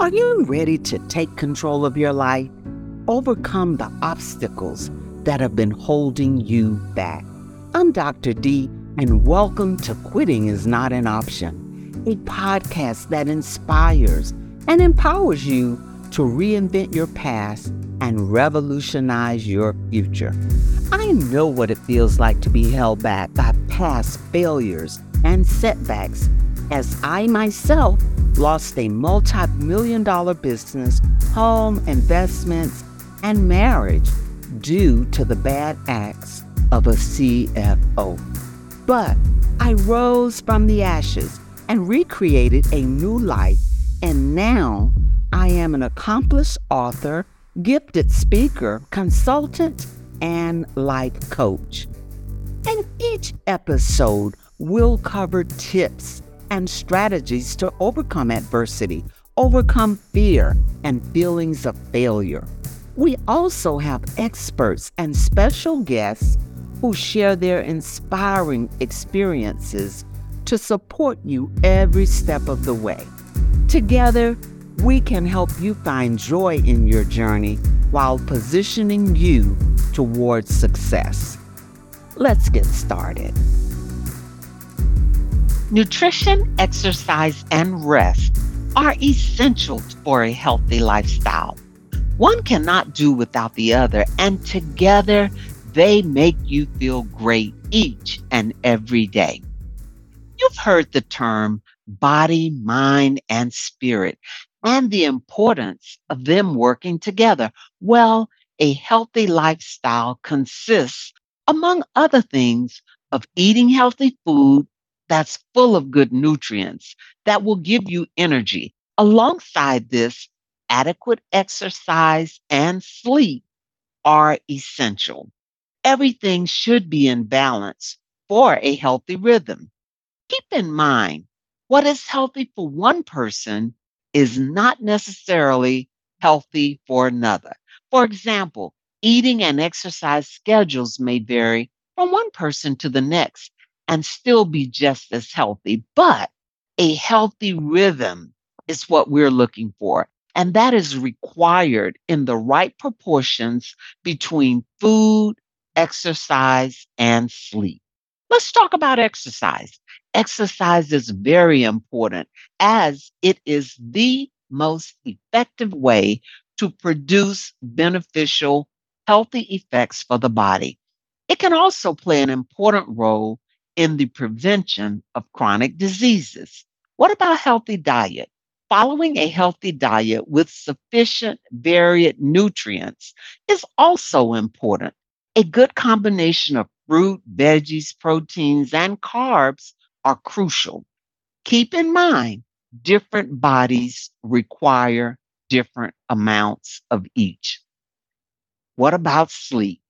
Are you ready to take control of your life? Overcome the obstacles that have been holding you back. I'm Dr. D, and welcome to Quitting is Not an Option, a podcast that inspires and empowers you to reinvent your past and revolutionize your future. I know what it feels like to be held back by past failures and setbacks, as I myself lost a multi million dollar business, home, investments, and marriage due to the bad acts of a CFO. But I rose from the ashes and recreated a new life, and now I am an accomplished author, gifted speaker, consultant, and life coach. And each episode will cover tips and strategies to overcome adversity, overcome fear and feelings of failure. We also have experts and special guests who share their inspiring experiences to support you every step of the way. Together, we can help you find joy in your journey while positioning you towards success. Let's get started. Nutrition, exercise, and rest are essential for a healthy lifestyle. One cannot do without the other, and together they make you feel great each and every day. You've heard the term body, mind, and spirit, and the importance of them working together. Well, a healthy lifestyle consists, among other things, of eating healthy food that's full of good nutrients that will give you energy. Alongside this, adequate exercise and sleep are essential. Everything should be in balance for a healthy rhythm. Keep in mind, what is healthy for one person is not necessarily healthy for another. For example, eating and exercise schedules may vary from one person to the next, and still be just as healthy. But a healthy rhythm is what we're looking for. And that is required in the right proportions between food, exercise, and sleep. Let's talk about exercise. Exercise is very important as it is the most effective way to produce beneficial, healthy effects for the body. It can also play an important role in the prevention of chronic diseases. What about healthy diet? Following a healthy diet with sufficient varied nutrients is also important. A good combination of fruit, veggies, proteins, and carbs are crucial. Keep in mind, different bodies require different amounts of each. What about sleep?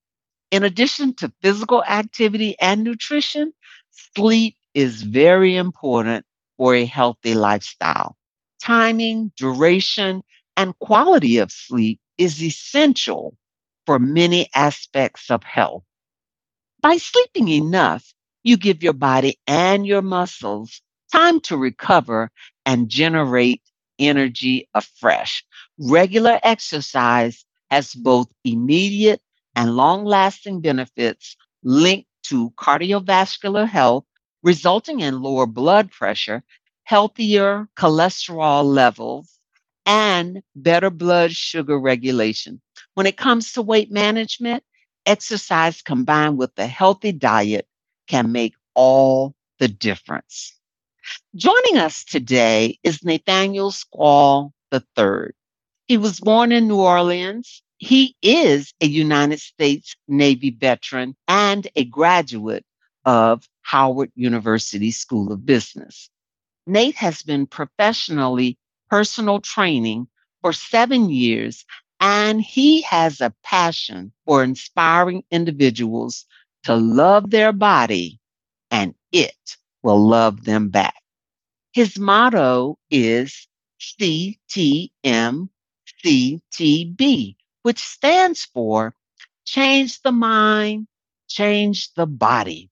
In addition to physical activity and nutrition, Sleep is very important for a healthy lifestyle. Timing, duration, and quality of sleep is essential for many aspects of health. By sleeping enough, you give your body and your muscles time to recover and generate energy afresh. Regular exercise has both immediate and long lasting benefits linked to cardiovascular health, resulting in lower blood pressure, healthier cholesterol levels, and better blood sugar regulation. When it comes to weight management, exercise combined with a healthy diet can make all the difference. Joining us today is Nathaniel Squall III. He was born in New Orleans he is a United States Navy veteran and a graduate of Howard University School of Business. Nate has been professionally personal training for seven years, and he has a passion for inspiring individuals to love their body, and it will love them back. His motto is CTMCTB, which stands for Change the Mind, Change the Body.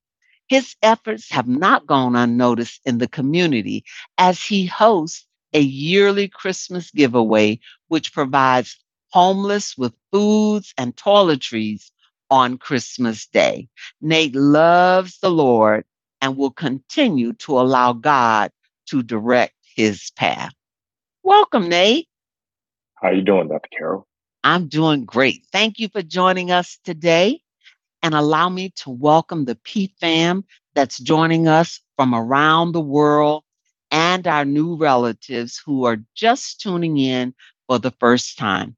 His efforts have not gone unnoticed in the community as he hosts a yearly Christmas giveaway which provides homeless with foods and toiletries on Christmas Day. Nate loves the Lord and will continue to allow God to direct his path. Welcome, Nate. How you doing, Dr. Carroll? I'm doing great. Thank you for joining us today and allow me to welcome the P fam that's joining us from around the world and our new relatives who are just tuning in for the first time.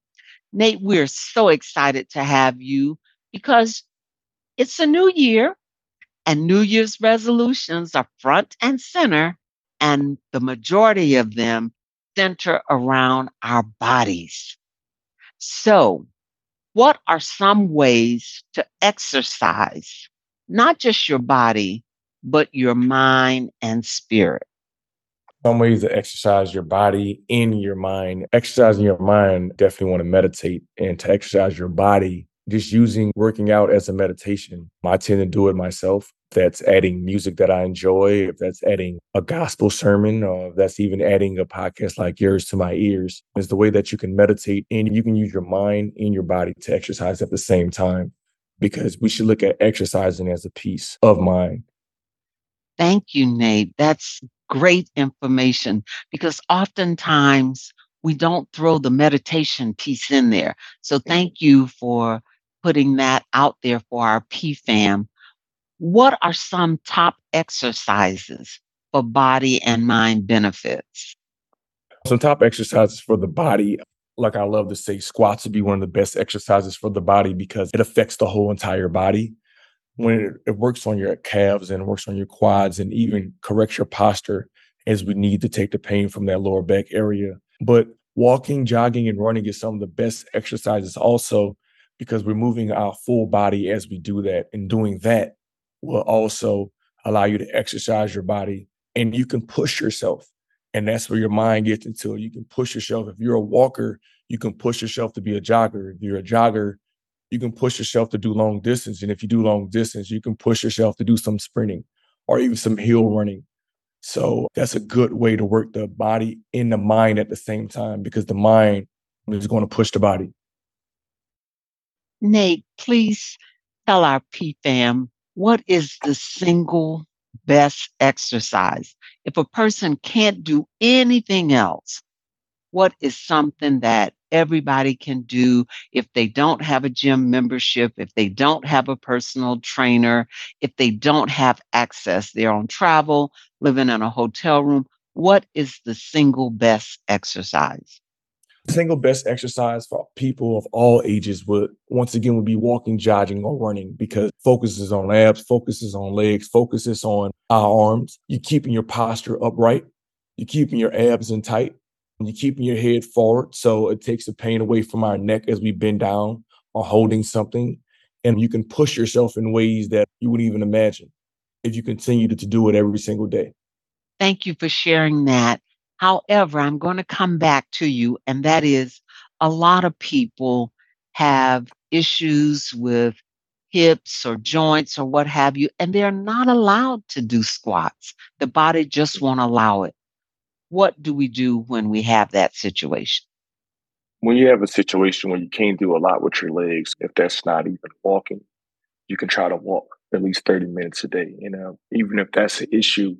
Nate, we're so excited to have you because it's a new year and New Year's resolutions are front and center, and the majority of them center around our bodies. So, what are some ways to exercise not just your body, but your mind and spirit? Some ways to exercise your body in your mind. Exercising your mind, definitely want to meditate. And to exercise your body, just using working out as a meditation. I tend to do it myself. That's adding music that I enjoy, if that's adding a gospel sermon, or if that's even adding a podcast like yours to my ears, is the way that you can meditate and you can use your mind and your body to exercise at the same time. Because we should look at exercising as a piece of mind. Thank you, Nate. That's great information because oftentimes we don't throw the meditation piece in there. So thank you for putting that out there for our PFAM. What are some top exercises for body and mind benefits? Some top exercises for the body. Like I love to say, squats would be one of the best exercises for the body because it affects the whole entire body. When it, it works on your calves and works on your quads and even corrects your posture as we need to take the pain from that lower back area. But walking, jogging, and running is some of the best exercises also because we're moving our full body as we do that. And doing that will also allow you to exercise your body and you can push yourself. And that's where your mind gets into. You can push yourself. If you're a walker, you can push yourself to be a jogger. If you're a jogger, you can push yourself to do long distance. And if you do long distance, you can push yourself to do some sprinting or even some hill running. So that's a good way to work the body and the mind at the same time because the mind is going to push the body. Nate, please tell our PFAM what is the single best exercise? If a person can't do anything else, what is something that everybody can do if they don't have a gym membership, if they don't have a personal trainer, if they don't have access, they're on travel, living in a hotel room? What is the single best exercise? Single best exercise for people of all ages would once again would be walking, jogging, or running because focuses on abs, focuses on legs, focuses on our arms. You're keeping your posture upright, you're keeping your abs in tight, and you're keeping your head forward. So it takes the pain away from our neck as we bend down or holding something. And you can push yourself in ways that you wouldn't even imagine if you continue to do it every single day. Thank you for sharing that. However, I'm going to come back to you, and that is a lot of people have issues with hips or joints or what have you, and they're not allowed to do squats. The body just won't allow it. What do we do when we have that situation? When you have a situation where you can't do a lot with your legs, if that's not even walking, you can try to walk at least 30 minutes a day. You know, even if that's an issue,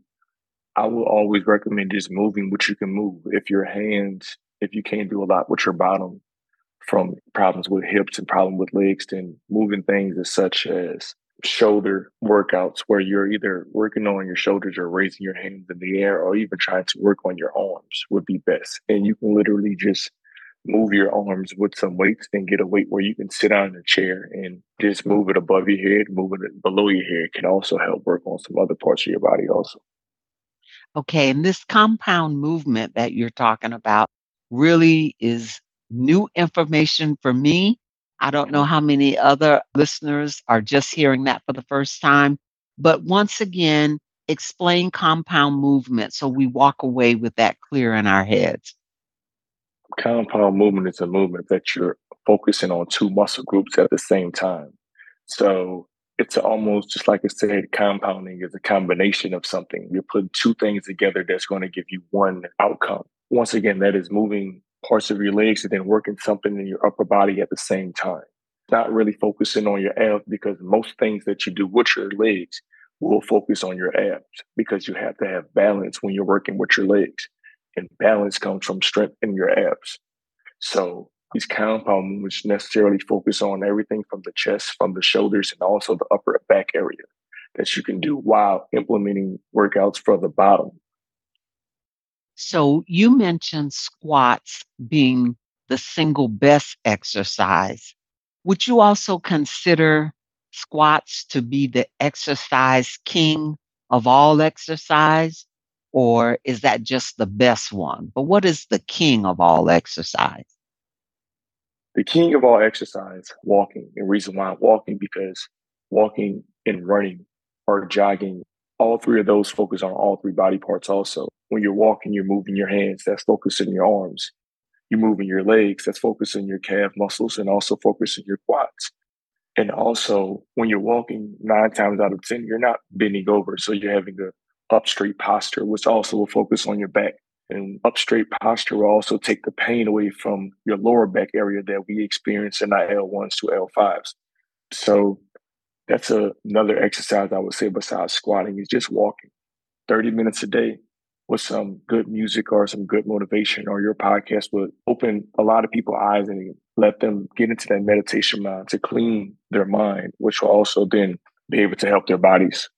I will always recommend just moving what you can move. If your hands, if you can't do a lot with your bottom from problems with hips and problem with legs, then moving things as such as shoulder workouts where you're either working on your shoulders or raising your hands in the air or even trying to work on your arms would be best. And you can literally just move your arms with some weights and get a weight where you can sit down in a chair and just move it above your head, move it below your head can also help work on some other parts of your body also. Okay, and this compound movement that you're talking about really is new information for me. I don't know how many other listeners are just hearing that for the first time. But once again, explain compound movement so we walk away with that clear in our heads. Compound movement is a movement that you're focusing on two muscle groups at the same time. So it's almost just like I said, compounding is a combination of something. You're putting two things together that's going to give you one outcome. once again, that is moving parts of your legs and then working something in your upper body at the same time. Not really focusing on your abs because most things that you do with your legs will focus on your abs because you have to have balance when you're working with your legs. And balance comes from strength in your abs. So these compound movements necessarily focus on everything from the chest, from the shoulders, and also the upper back area that you can do while implementing workouts for the bottom. So you mentioned squats being the single best exercise. Would you also consider squats to be the exercise king of all exercise? Or is that just the best one? But what is the king of all exercise? The king of all exercise, walking. And reason why I'm walking because walking and running or jogging, all three of those focus on all three body parts also. When you're walking, you're moving your hands, that's focusing your arms. You're moving your legs, that's focusing your calf muscles and also focusing your quads. And also, when you're walking, nine times out of 10, you're not bending over. So you're having a up straight posture, which also will focus on your back. And up straight posture will also take the pain away from your lower back area that we experience in our L1s to L5s. So that's a, another exercise I would say besides squatting is just walking 30 minutes a day with some good music or some good motivation or your podcast would open a lot of people's eyes and let them get into that meditation mind to clean their mind, which will also then be able to help their bodies.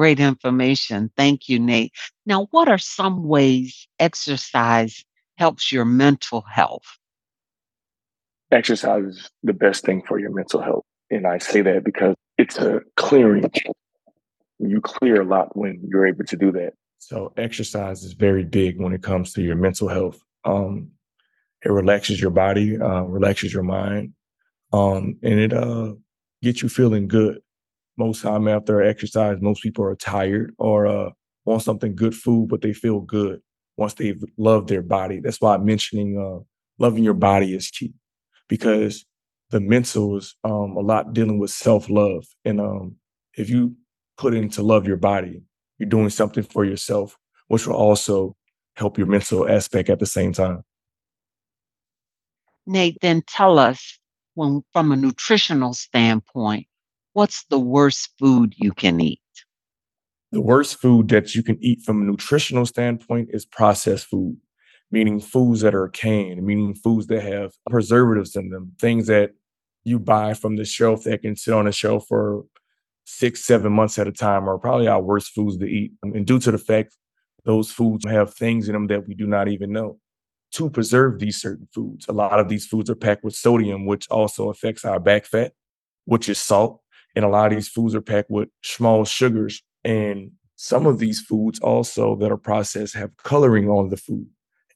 Great information. Thank you, Nate. Now, what are some ways exercise helps your mental health? Exercise is the best thing for your mental health. And I say that because it's a clearing. You clear a lot when you're able to do that. So exercise is very big when it comes to your mental health. Um, it relaxes your body, uh, relaxes your mind, um, and it uh, gets you feeling good. Most time after exercise, most people are tired or uh, want something good food, but they feel good once they've loved their body. That's why mentioning uh, loving your body is key because the mental is um, a lot dealing with self love. And um, if you put into love your body, you're doing something for yourself, which will also help your mental aspect at the same time. Nate, then tell us when, from a nutritional standpoint, what's the worst food you can eat? The worst food that you can eat from a nutritional standpoint is processed food meaning foods that are canned, meaning foods that have preservatives in them, things that you buy from the shelf that can sit on the shelf for six, seven months at a time are probably our worst foods to eat. And due to the fact those foods have things in them that we do not even know. To preserve these certain foods, a lot of these foods are packed with sodium, which also affects our back fat, which is salt. And a lot of these foods are packed with small sugars. And some of these foods also that are processed have coloring on the food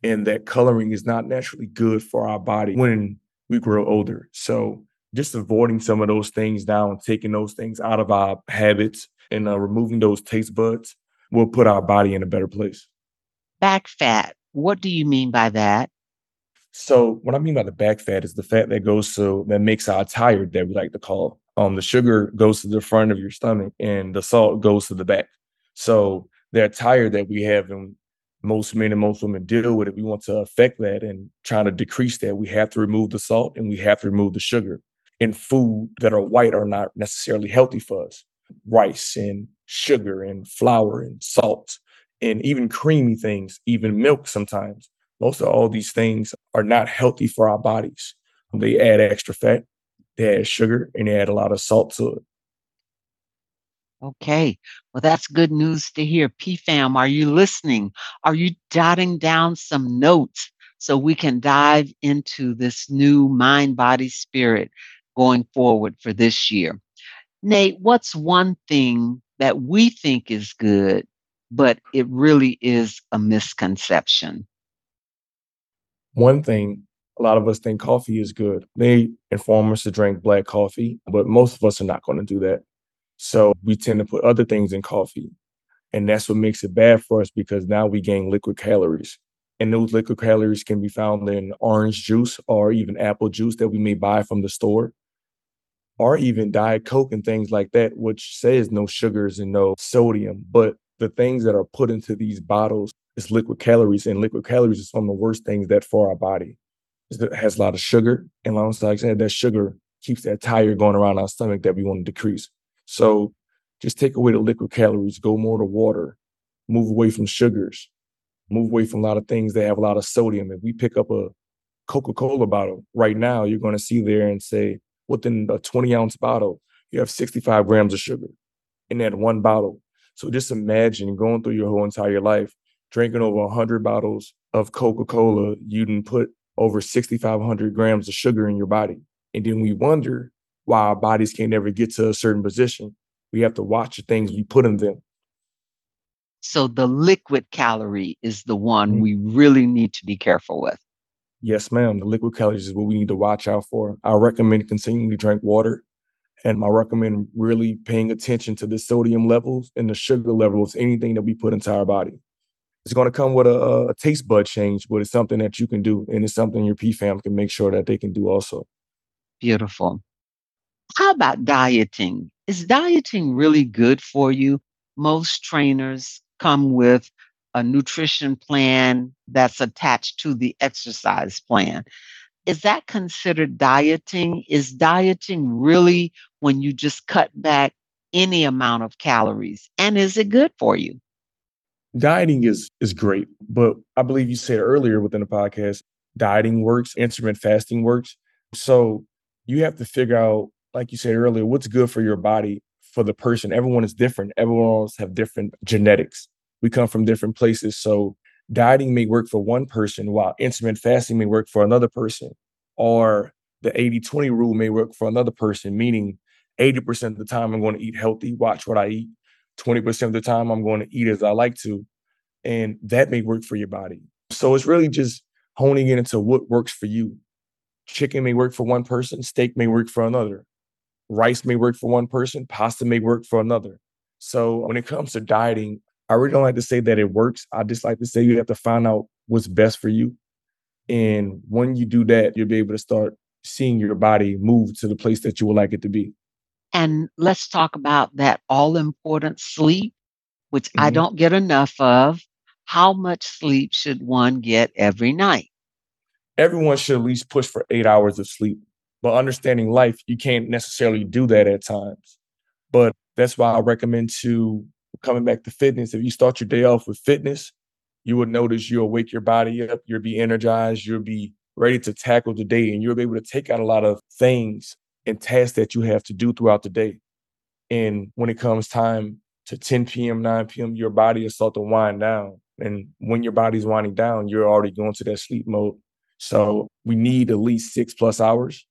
and that coloring is not naturally good for our body when we grow older. So just avoiding some of those things down, taking those things out of our habits and uh, removing those taste buds will put our body in a better place. Back fat. What do you mean by that? So what I mean by the back fat is the fat that goes to that makes our tired that we like to call. Um, the sugar goes to the front of your stomach and the salt goes to the back. So that tire that we have and most men and most women deal with it. We want to affect that and trying to decrease that. We have to remove the salt and we have to remove the sugar. And food that are white are not necessarily healthy for us. Rice and sugar and flour and salt and even creamy things, even milk sometimes. Most of all these things are not healthy for our bodies. They add extra fat, they add sugar, and they add a lot of salt to it. Okay. Well, that's good news to hear. PFAM, are you listening? Are you jotting down some notes so we can dive into this new mind, body, spirit going forward for this year? Nate, what's one thing that we think is good, but it really is a misconception? One thing a lot of us think coffee is good. They inform us to drink black coffee, but most of us are not going to do that. So we tend to put other things in coffee. And that's what makes it bad for us because now we gain liquid calories. And those liquid calories can be found in orange juice or even apple juice that we may buy from the store, or even Diet Coke and things like that, which says no sugars and no sodium. But the things that are put into these bottles is liquid calories. And liquid calories is one of the worst things that for our body. Has a lot of sugar. And like I said, that sugar keeps that tire going around our stomach that we want to decrease. So just take away the liquid calories, go more to water, move away from sugars, move away from a lot of things that have a lot of sodium. If we pick up a Coca-Cola bottle right now, you're going to see there and say within a 20 ounce bottle, you have 65 grams of sugar in that one bottle. So just imagine going through your whole entire life, drinking over 100 bottles of Coca Cola, you didn't put over 6,500 grams of sugar in your body. And then we wonder why our bodies can't ever get to a certain position. We have to watch the things we put in them. So the liquid calorie is the one mm-hmm. we really need to be careful with. Yes, ma'am. The liquid calories is what we need to watch out for. I recommend continuing to drink water and I recommend really paying attention to the sodium levels and the sugar levels, anything that we put into our body. It's going to come with a, a taste bud change, but it's something that you can do. And it's something your PFAM can make sure that they can do also. Beautiful. How about dieting? Is dieting really good for you? Most trainers come with a nutrition plan that's attached to the exercise plan is that considered dieting? Is dieting really when you just cut back any amount of calories? And is it good for you? Dieting is is great, but I believe you said earlier within the podcast, dieting works, intermittent fasting works. So you have to figure out, like you said earlier, what's good for your body for the person. Everyone is different. Everyone else have different genetics. We come from different places. So dieting may work for one person while intermittent fasting may work for another person or the 80-20 rule may work for another person meaning 80% of the time i'm going to eat healthy watch what i eat 20% of the time i'm going to eat as i like to and that may work for your body so it's really just honing in into what works for you chicken may work for one person steak may work for another rice may work for one person pasta may work for another so when it comes to dieting I really don't like to say that it works. I just like to say you have to find out what's best for you. And when you do that, you'll be able to start seeing your body move to the place that you would like it to be. And let's talk about that all important sleep, which mm-hmm. I don't get enough of. How much sleep should one get every night? Everyone should at least push for eight hours of sleep. But understanding life, you can't necessarily do that at times. But that's why I recommend to coming back to fitness, if you start your day off with fitness, you will notice you'll wake your body up, you'll be energized, you'll be ready to tackle the day, and you'll be able to take out a lot of things and tasks that you have to do throughout the day. And when it comes time to 10 p.m., 9 p.m., your body is start to wind down. And when your body's winding down, you're already going to that sleep mode. So we need at least six plus hours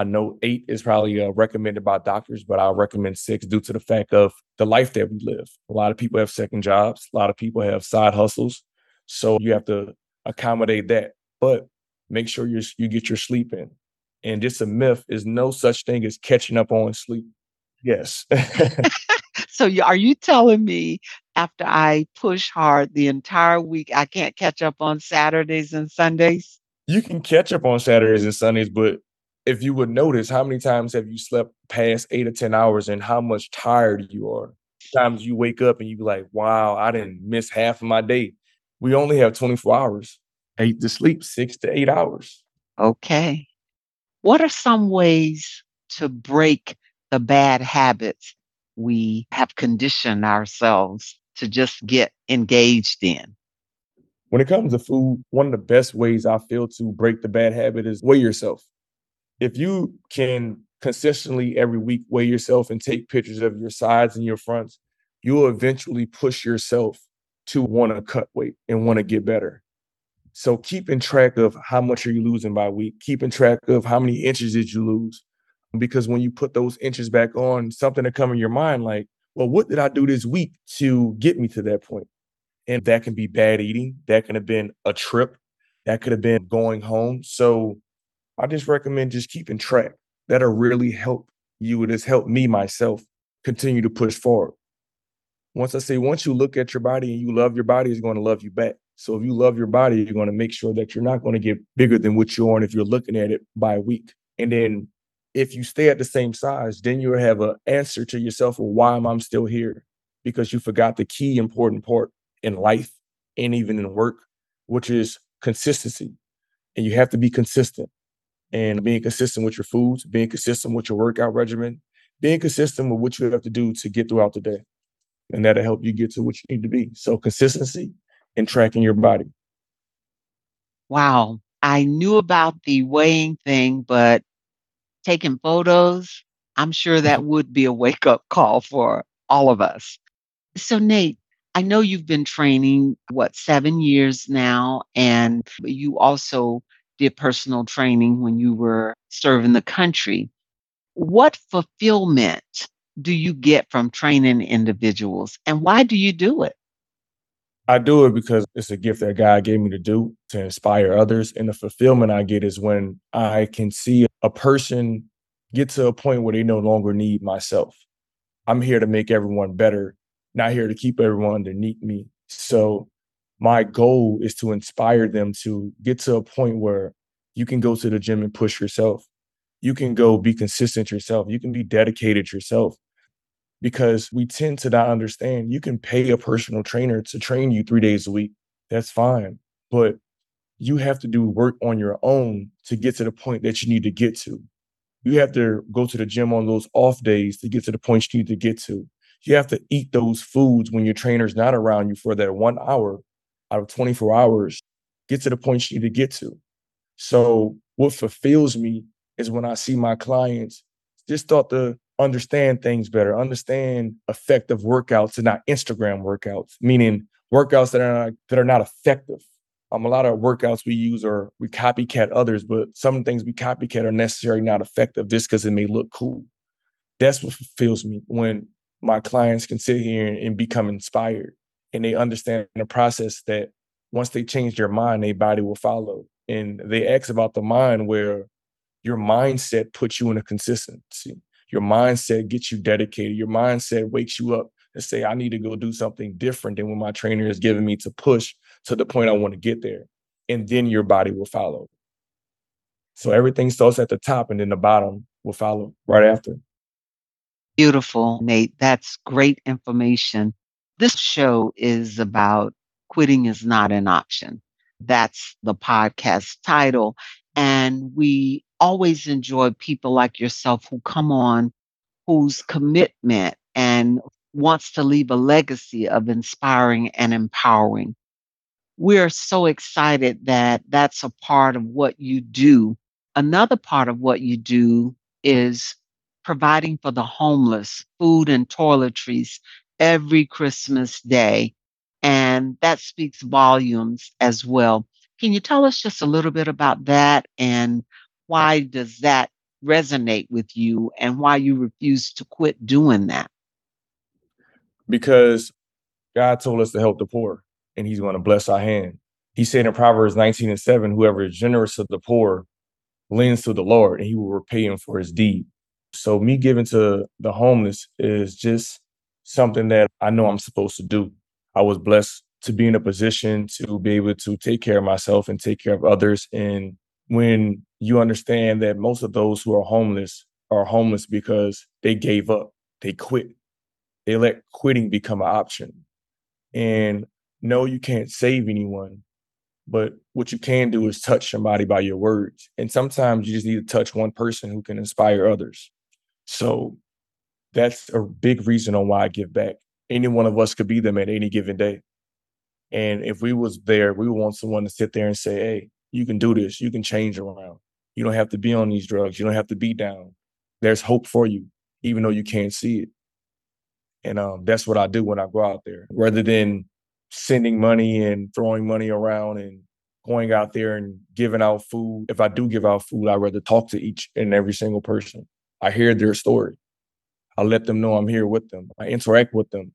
I know eight is probably uh, recommended by doctors, but I'll recommend six due to the fact of the life that we live. A lot of people have second jobs, a lot of people have side hustles. So you have to accommodate that. But make sure you you get your sleep in. And just a myth is no such thing as catching up on sleep. Yes. so are you telling me after I push hard the entire week, I can't catch up on Saturdays and Sundays? You can catch up on Saturdays and Sundays, but if you would notice, how many times have you slept past eight or 10 hours and how much tired you are? Times you wake up and you be like, wow, I didn't miss half of my day. We only have 24 hours, eight to sleep, six to eight hours. Okay. What are some ways to break the bad habits we have conditioned ourselves to just get engaged in? When it comes to food, one of the best ways I feel to break the bad habit is weigh yourself if you can consistently every week weigh yourself and take pictures of your sides and your fronts, you'll eventually push yourself to want to cut weight and want to get better. So keeping track of how much are you losing by week, keeping track of how many inches did you lose. Because when you put those inches back on, something to come in your mind like, well, what did I do this week to get me to that point? And that can be bad eating. That could have been a trip. That could have been going home. So I just recommend just keeping track. That'll really help you. It has helped me myself continue to push forward. Once I say, once you look at your body and you love your body, it's going to love you back. So if you love your body, you're going to make sure that you're not going to get bigger than what you are. And if you're looking at it by week, and then if you stay at the same size, then you'll have an answer to yourself, well, why am I still here? Because you forgot the key important part in life and even in work, which is consistency. And you have to be consistent. And being consistent with your foods, being consistent with your workout regimen, being consistent with what you have to do to get throughout the day. And that'll help you get to what you need to be. So consistency and tracking your body. Wow. I knew about the weighing thing, but taking photos, I'm sure that would be a wake up call for all of us. So, Nate, I know you've been training, what, seven years now, and you also did personal training when you were serving the country. What fulfillment do you get from training individuals, and why do you do it? I do it because it's a gift that God gave me to do to inspire others. And the fulfillment I get is when I can see a person get to a point where they no longer need myself. I'm here to make everyone better, not here to keep everyone underneath me. So my goal is to inspire them to get to a point where you can go to the gym and push yourself. You can go be consistent yourself. You can be dedicated yourself because we tend to not understand you can pay a personal trainer to train you three days a week. That's fine. But you have to do work on your own to get to the point that you need to get to. You have to go to the gym on those off days to get to the point you need to get to. You have to eat those foods when your trainer's not around you for that one hour out of 24 hours. Get to the point you need to get to. So, what fulfills me is when I see my clients just start to understand things better, understand effective workouts and not Instagram workouts, meaning workouts that are not, that are not effective. Um, a lot of workouts we use or we copycat others, but some things we copycat are necessarily not effective just because it may look cool. That's what fulfills me when my clients can sit here and, and become inspired and they understand the process that once they change their mind, their body will follow. And they ask about the mind where your mindset puts you in a consistency. Your mindset gets you dedicated. Your mindset wakes you up and say, I need to go do something different than what my trainer is giving me to push to the point I want to get there. And then your body will follow. So everything starts at the top and then the bottom will follow right after. Beautiful, Nate. That's great information. This show is about quitting is not an option. That's the podcast title. And we always enjoy people like yourself who come on whose commitment and wants to leave a legacy of inspiring and empowering. We're so excited that that's a part of what you do. Another part of what you do is providing for the homeless food and toiletries every Christmas day. And that speaks volumes as well. Can you tell us just a little bit about that and why does that resonate with you and why you refuse to quit doing that? Because God told us to help the poor and he's going to bless our hand. He said in Proverbs 19 and 7, whoever is generous to the poor lends to the Lord and he will repay him for his deed. So me giving to the homeless is just something that I know I'm supposed to do. I was blessed to be in a position to be able to take care of myself and take care of others. And when you understand that most of those who are homeless are homeless because they gave up, they quit, they let quitting become an option. And no, you can't save anyone, but what you can do is touch somebody by your words. And sometimes you just need to touch one person who can inspire others. So that's a big reason on why I give back. Any one of us could be them at any given day. And if we was there, we would want someone to sit there and say, hey, you can do this, you can change around. You don't have to be on these drugs. You don't have to be down. There's hope for you, even though you can't see it. And um, that's what I do when I go out there, rather than sending money and throwing money around and going out there and giving out food. If I do give out food, I'd rather talk to each and every single person. I hear their story. I let them know I'm here with them. I interact with them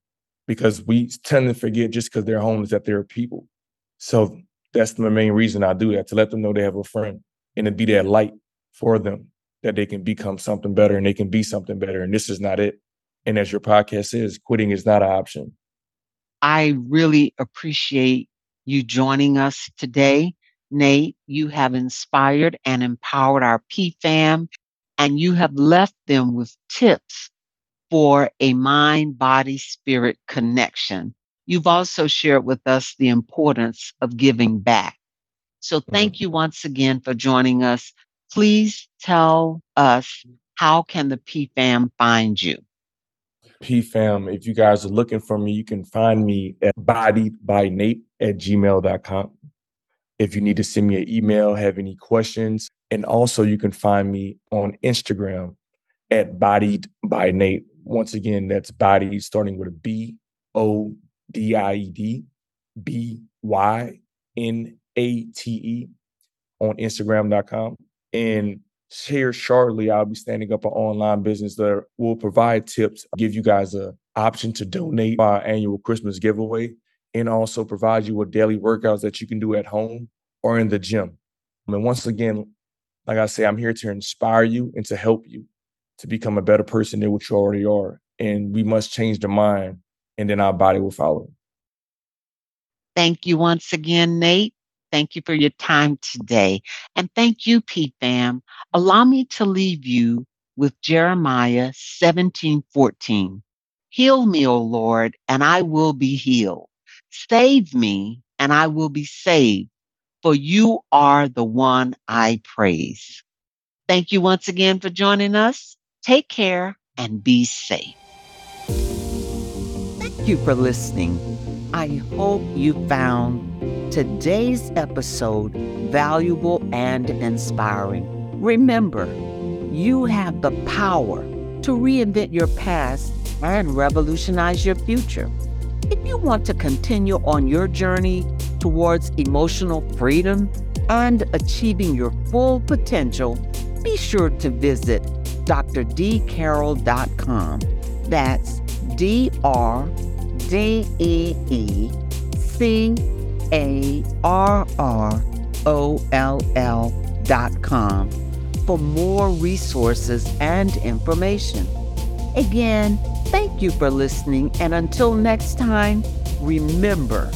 because we tend to forget just because they're homeless that they're people. So that's the main reason I do that to let them know they have a friend and to be that light for them that they can become something better and they can be something better. And this is not it. And as your podcast says, quitting is not an option. I really appreciate you joining us today. Nate, you have inspired and empowered our PFAM, and you have left them with tips for a mind body spirit connection. You've also shared with us the importance of giving back. So thank Mm-hmm. you once again for joining us. Please tell us how can the PFAM find you? PFAM, if you guys are looking for me, you can find me at bodiedbynate at gmail.com. If you need to send me an email, have any questions, and also you can find me on Instagram at bodied by Nate. Once again, that's body starting with a B O D I E D B Y N A T E on Instagram.com. And here shortly, I'll be standing up an online business that will provide tips, give you guys a option to donate our annual Christmas giveaway, and also provide you with daily workouts that you can do at home or in the gym. And once again, like I say, I'm here to inspire you and to help you to become a better person than what you already are. And we must change the mind, and then our body will follow. Thank you once again, Nate. Thank you for your time today. And thank you, PFAM. Allow me to leave you with Jeremiah 17 14. Heal me, O Lord, and I will be healed. Save me, and I will be saved, for you are the one I praise. Thank you once again for joining us. Take care and be safe. Thank you for listening. I hope you found today's episode valuable and inspiring. Remember, you have the power to reinvent your past and revolutionize your future. If you want to continue on your journey towards emotional freedom and achieving your full potential, be sure to visit drdcarroll.com. That's D R D E E C A R R O L L dot com for more resources and information. Again, thank you for listening, and until next time, remember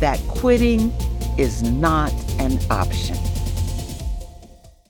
that quitting is not an option.